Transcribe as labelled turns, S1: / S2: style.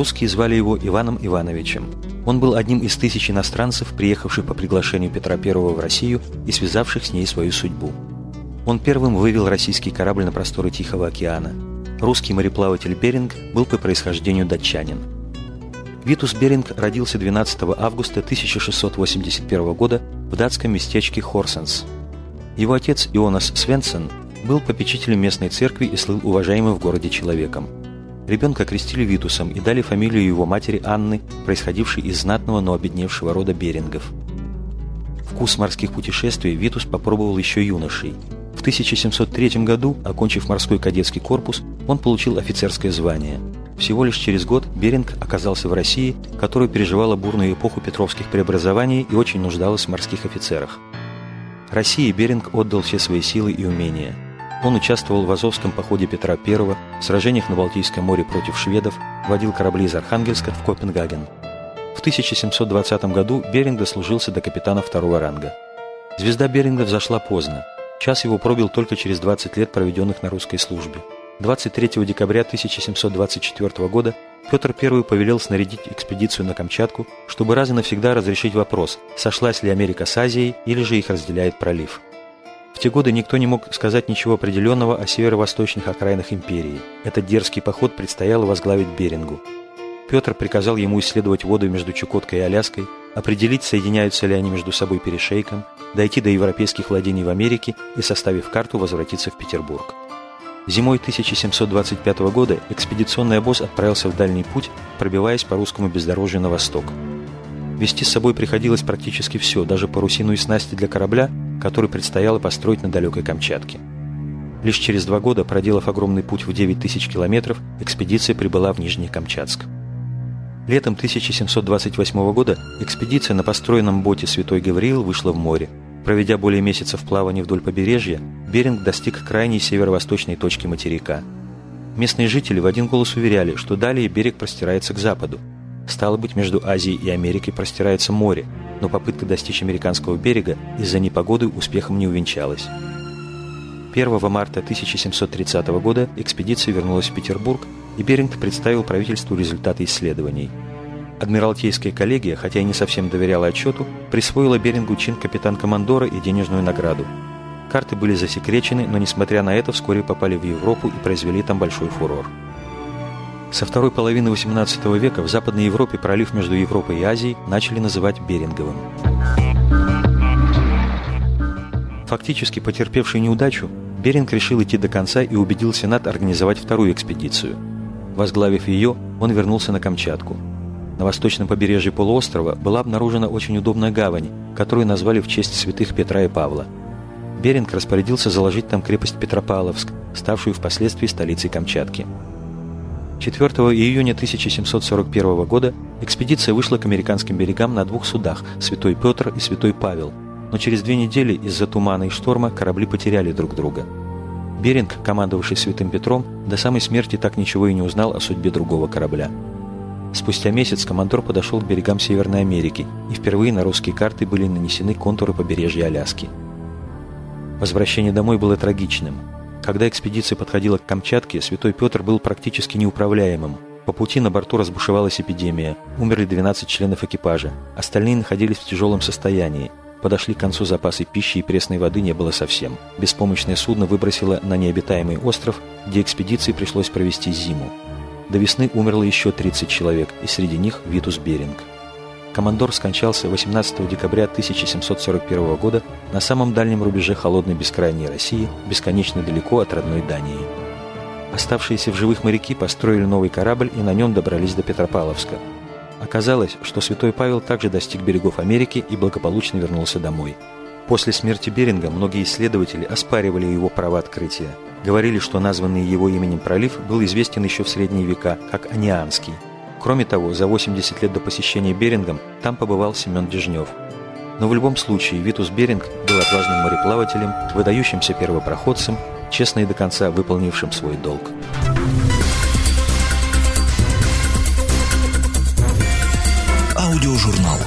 S1: Русские звали его Иваном Ивановичем. Он был одним из тысяч иностранцев, приехавших по приглашению Петра I в Россию и связавших с ней свою судьбу. Он первым вывел российский корабль на просторы Тихого океана. Русский мореплаватель Беринг был по происхождению датчанин. Витус Беринг родился 12 августа 1681 года в датском местечке Хорсенс. Его отец Ионас Свенсен был попечителем местной церкви и слыл уважаемым в городе человеком – Ребенка крестили Витусом и дали фамилию его матери Анны, происходившей из знатного, но обедневшего рода Берингов. Вкус морских путешествий Витус попробовал еще юношей. В 1703 году, окончив морской кадетский корпус, он получил офицерское звание. Всего лишь через год Беринг оказался в России, которая переживала бурную эпоху петровских преобразований и очень нуждалась в морских офицерах. России Беринг отдал все свои силы и умения – он участвовал в Азовском походе Петра I, в сражениях на Балтийском море против шведов, водил корабли из Архангельска в Копенгаген. В 1720 году Беринг дослужился до капитана второго ранга. Звезда Беринга взошла поздно. Час его пробил только через 20 лет, проведенных на русской службе. 23 декабря 1724 года Петр I повелел снарядить экспедицию на Камчатку, чтобы раз и навсегда разрешить вопрос, сошлась ли Америка с Азией или же их разделяет пролив. Те годы никто не мог сказать ничего определенного о северо-восточных окраинах империи. Этот дерзкий поход предстояло возглавить Берингу. Петр приказал ему исследовать воду между Чукоткой и Аляской, определить, соединяются ли они между собой перешейком, дойти до европейских владений в Америке и, составив карту, возвратиться в Петербург. Зимой 1725 года экспедиционный обоз отправился в дальний путь, пробиваясь по русскому бездорожью на восток. Вести с собой приходилось практически все, даже парусину и снасти для корабля, который предстояло построить на далекой Камчатке. Лишь через два года, проделав огромный путь в 9 тысяч километров, экспедиция прибыла в Нижний Камчатск. Летом 1728 года экспедиция на построенном боте «Святой Гавриил» вышла в море. Проведя более месяца в плавании вдоль побережья, Беринг достиг крайней северо-восточной точки материка. Местные жители в один голос уверяли, что далее берег простирается к западу, Стало быть, между Азией и Америкой простирается море, но попытка достичь американского берега из-за непогоды успехом не увенчалась. 1 марта 1730 года экспедиция вернулась в Петербург, и Беринг представил правительству результаты исследований. Адмиралтейская коллегия, хотя и не совсем доверяла отчету, присвоила Берингу чин капитан-командора и денежную награду. Карты были засекречены, но, несмотря на это, вскоре попали в Европу и произвели там большой фурор. Со второй половины XVIII века в Западной Европе пролив между Европой и Азией начали называть Беринговым. Фактически потерпевший неудачу, Беринг решил идти до конца и убедил Сенат организовать вторую экспедицию. Возглавив ее, он вернулся на Камчатку. На восточном побережье полуострова была обнаружена очень удобная гавань, которую назвали в честь святых Петра и Павла. Беринг распорядился заложить там крепость Петропавловск, ставшую впоследствии столицей Камчатки. 4 июня 1741 года экспедиция вышла к американским берегам на двух судах «Святой Петр» и «Святой Павел», но через две недели из-за тумана и шторма корабли потеряли друг друга. Беринг, командовавший Святым Петром, до самой смерти так ничего и не узнал о судьбе другого корабля. Спустя месяц командор подошел к берегам Северной Америки, и впервые на русские карты были нанесены контуры побережья Аляски. Возвращение домой было трагичным – когда экспедиция подходила к Камчатке, Святой Петр был практически неуправляемым. По пути на борту разбушевалась эпидемия. Умерли 12 членов экипажа. Остальные находились в тяжелом состоянии. Подошли к концу запасы пищи и пресной воды не было совсем. Беспомощное судно выбросило на необитаемый остров, где экспедиции пришлось провести зиму. До весны умерло еще 30 человек, и среди них Витус Беринг. Командор скончался 18 декабря 1741 года на самом дальнем рубеже холодной бескрайней России, бесконечно далеко от родной Дании. Оставшиеся в живых моряки построили новый корабль и на нем добрались до Петропавловска. Оказалось, что святой Павел также достиг берегов Америки и благополучно вернулся домой. После смерти Беринга многие исследователи оспаривали его право открытия. Говорили, что названный его именем пролив был известен еще в средние века как Анианский – Кроме того, за 80 лет до посещения Берингом там побывал Семен Дежнев. Но в любом случае Витус Беринг был отважным мореплавателем, выдающимся первопроходцем, честно и до конца выполнившим свой долг.
S2: Аудиожурнал